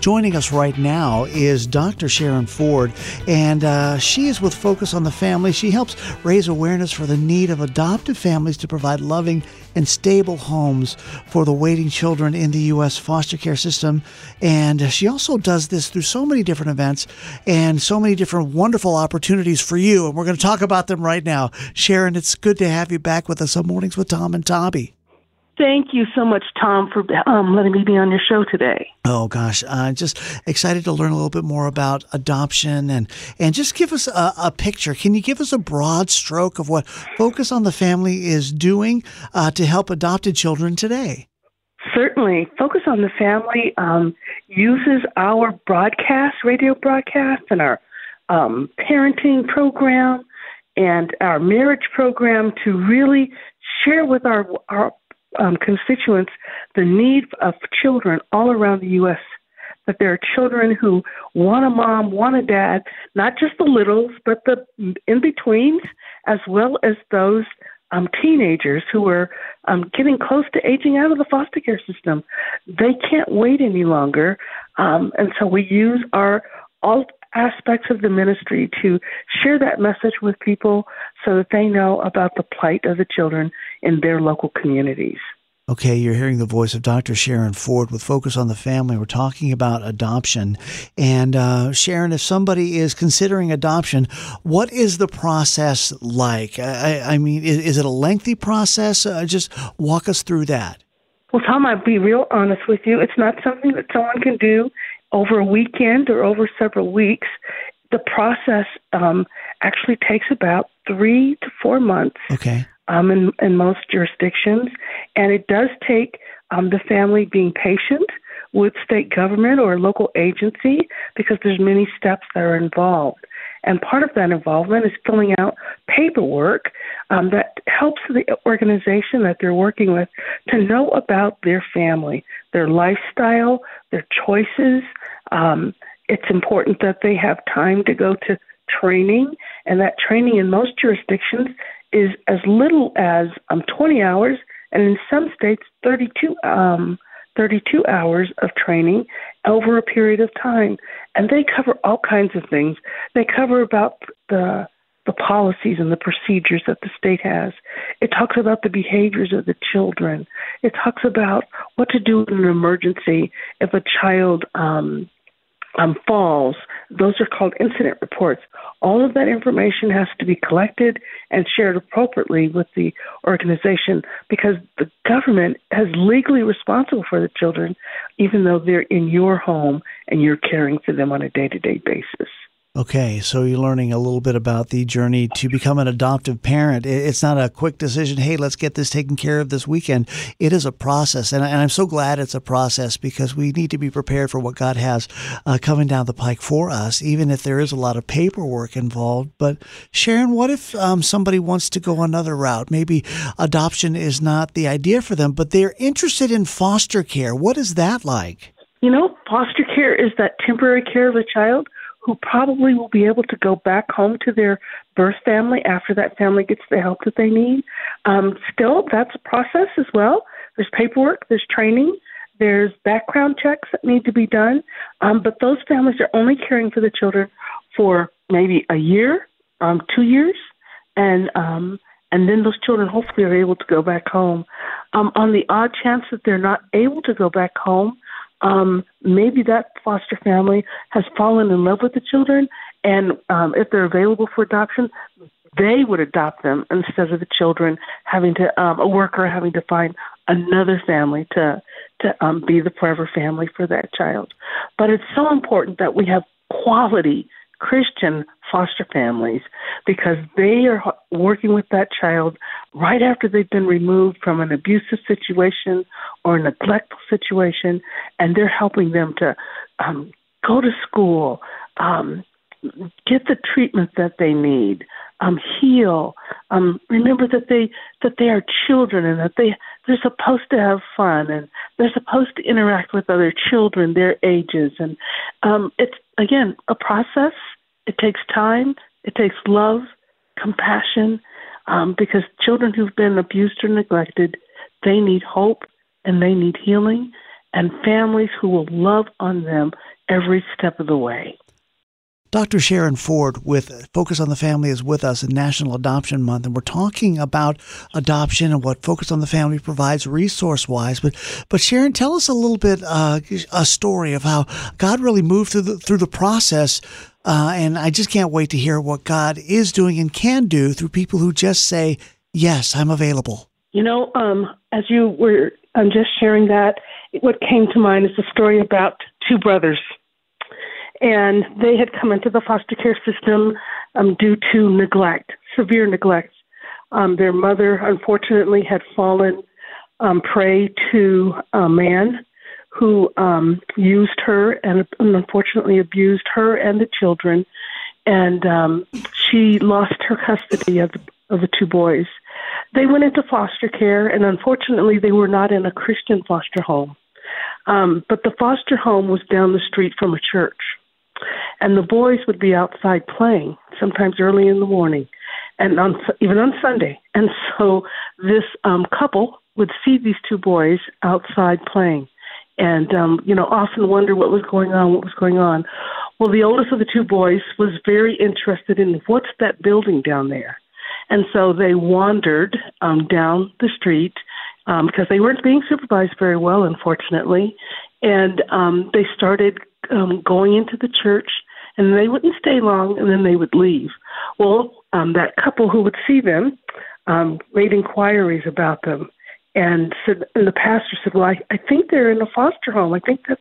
Joining us right now is Dr. Sharen Ford, and uh, she is with Focus on the Family. She helps raise awareness for the need of adoptive families to provide loving and stable homes for the waiting children in the U.S. foster care system. And she also does this through so many different events and so many different wonderful opportunities for you. And we're going to talk about them right now. Sharen, it's good to have you back with us on Mornings with Tom and Toby. Thank you so much, Tom, for um, letting me be on your show today. Oh gosh, uh, just excited to learn a little bit more about adoption and and just give us a, a picture. Can you give us a broad stroke of what Focus on the Family is doing uh, to help adopted children today? Certainly, Focus on the Family um, uses our broadcast, radio broadcast, and our um, parenting program and our marriage program to really share with our, our um, constituents the need of children all around the U.S. That there are children who want a mom, want a dad, not just the littles, but the in betweens, as well as those um, teenagers who are um, getting close to aging out of the foster care system. They can't wait any longer, um, and so we use our all aspects of the ministry to share that message with people so that they know about the plight of the children in their local communities. Okay, you're hearing the voice of Dr. Sharen Ford with Focus on the Family. We're talking about adoption. And uh, Sharen, if somebody is considering adoption, what is the process like? I, I mean, is, is, it a lengthy process? Uh, just walk us through that. Well, Tom, I'll be real honest with you. It's not something that someone can do over a weekend or over several weeks. The process um, actually takes about three to four months. Okay um, in, in most jurisdictions. And it does take um, the family being patient with state government or local agency because there's many steps that are involved. And part of that involvement is filling out paperwork um, that helps the organization that they're working with to know about their family, their lifestyle, their choices. Um, it's important that they have time to go to training, and that training in most jurisdictions is as little as um, 20 hours, and in some states, 32, um, 32 hours of training over a period of time. And they cover all kinds of things. They cover about the the policies and the procedures that the state has. It talks about the behaviors of the children. It talks about what to do in an emergency if a child um, um, falls. Those are called incident reports. All of that information has to be collected and shared appropriately with the organization because the government is legally responsible for the children, even though they're in your home and you're caring for them on a day to day basis. Okay, so you're learning a little bit about the journey to become an adoptive parent. It's not a quick decision, hey, let's get this taken care of this weekend. It is a process, and I'm so glad it's a process because we need to be prepared for what God has uh, coming down the pike for us, even if there is a lot of paperwork involved. But Sharen, what if um, somebody wants to go another route? Maybe adoption is not the idea for them, but they're interested in foster care. What is that like? You know, foster care is that temporary care of a child who probably will be able to go back home to their birth family after that family gets the help that they need. Um, still, that's a process as well. There's paperwork, there's training, there's background checks that need to be done. Um, but those families are only caring for the children for maybe a year, um, two years, and um, and then those children hopefully are able to go back home. Um, on the odd chance that they're not able to go back home, um, maybe that foster family has fallen in love with the children, and um, if they're available for adoption, they would adopt them instead of the children having to um, a worker having to find another family to to um, be the forever family for that child. But it's so important that we have quality Christian foster families because they are working with that child right after they've been removed from an abusive situation or a neglectful situation, and they're helping them to um, go to school, um, get the treatment that they need, um, heal. Um, remember that they that they are children and that they they're supposed to have fun and they're supposed to interact with other children their ages and um, it's again a process. It takes time. It takes love, compassion, um, because children who've been abused or neglected, they need hope and they need healing, and families who will love on them every step of the way. Dr. Sharen Ford with Focus on the Family is with us in National Adoption Month, and we're talking about adoption and what Focus on the Family provides resource wise. But, but Sharen, tell us a little bit uh, a story of how God really moved through the through the process. Uh, and I just can't wait to hear what God is doing and can do through people who just say, "Yes, I'm available." You know, um, as you were um, just sharing that, what came to mind is a story about two brothers and they had come into the foster care system um, due to neglect, severe neglect. Um, their mother, unfortunately, had fallen um, prey to a man who um, used her and, and unfortunately abused her and the children, and um, she lost her custody of the, of the two boys. They went into foster care, and unfortunately, they were not in a Christian foster home. Um, but the foster home was down the street from a church and the boys would be outside playing sometimes early in the morning and on even on Sunday. And so this um couple would see these two boys outside playing and um you know often wonder what was going on what was going on. Well the oldest of the two boys was very interested in what's that building down there? And so they wandered um down the street um because they weren't being supervised very well unfortunately. And um they started um, going into the church, and they wouldn't stay long, and then they would leave. Well, um, that couple who would see them um, made inquiries about them, and said, and the pastor said, "Well, I, I think they're in a foster home. I think that's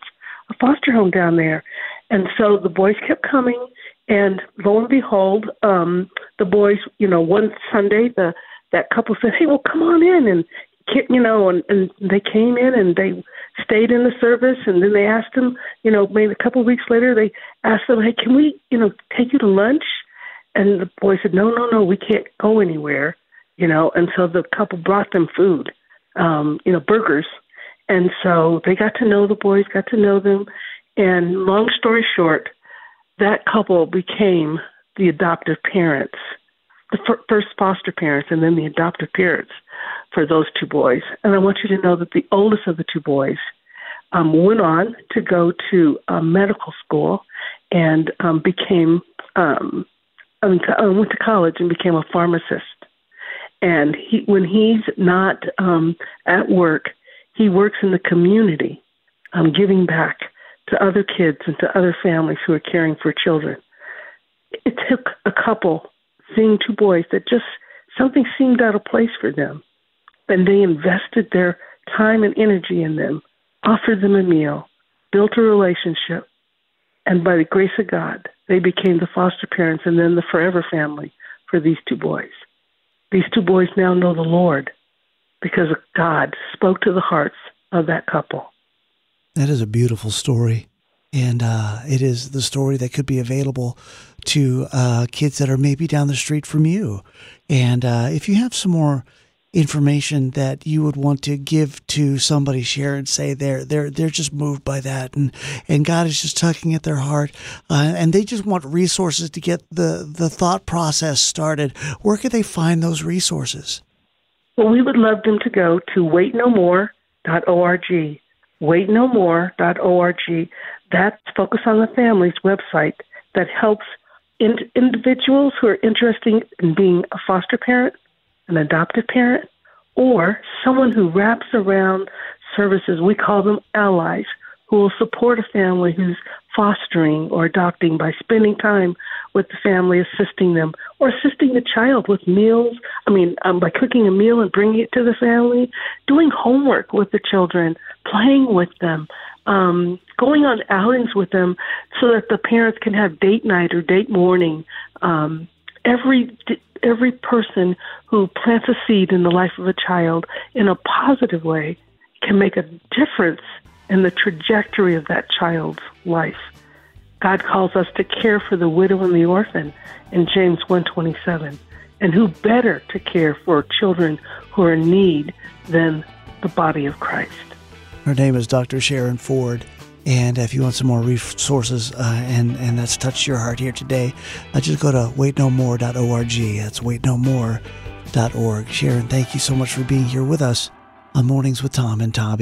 a foster home down there." And so the boys kept coming, and lo and behold, um, the boys, you know, one Sunday the that couple said, "Hey, well, come on in," and you know, and, and they came in and they stayed in the service, and then they asked him, you know, maybe a couple of weeks later, they asked them, hey, can we, you know, take you to lunch? And the boy said, no, no, no, we can't go anywhere, you know. And so the couple brought them food, um, you know, burgers, and so they got to know the boys, got to know them, and long story short, that couple became the adoptive parents, the f- first foster parents, and then the adoptive parents for those two boys. And I want you to know that the oldest of the two boys um, went on to go to uh, medical school and um, became um, I mean, uh, went to college and became a pharmacist. And he, when he's not um, at work, he works in the community, um, giving back to other kids and to other families who are caring for children. It took a couple seeing two boys that just something seemed out of place for them and they invested their time and energy in them, offered them a meal, built a relationship, and by the grace of God, they became the foster parents and then the forever family for these two boys. These two boys now know the Lord because God spoke to the hearts of that couple. That is a beautiful story. And uh, it is the story that could be available to uh, kids that are maybe down the street from you. And uh, if you have some more information that you would want to give to somebody share and say they're they're they're just moved by that. And and God is just tugging at their heart uh, and they just want resources to get the the thought process started. Where could they find those resources? Well we would love them to go to waitnomore.org waitnomore.org that's focus on the family's website that helps in, individuals who are interested in being a foster parent an adoptive parent, or someone who wraps around services. We call them allies who will support a family who's fostering or adopting by spending time with the family, assisting them, or assisting the child with meals. I mean, um, by cooking a meal and bringing it to the family, doing homework with the children, playing with them, um, going on outings with them so that the parents can have date night or date morning. Um, every every person who plants a seed in the life of a child in a positive way can make a difference in the trajectory of that child's life. God calls us to care for the widow and the orphan in James 1:27. And who better to care for children who are in need than the body of Christ? Her name is Dr. Sharen Ford. And if you want some more resources uh, and, and that's touched your heart here today, uh, just go to waitnomore.org. That's waitnomore.org. Sharen, thank you so much for being here with us on Mornings with Tom and Tabby.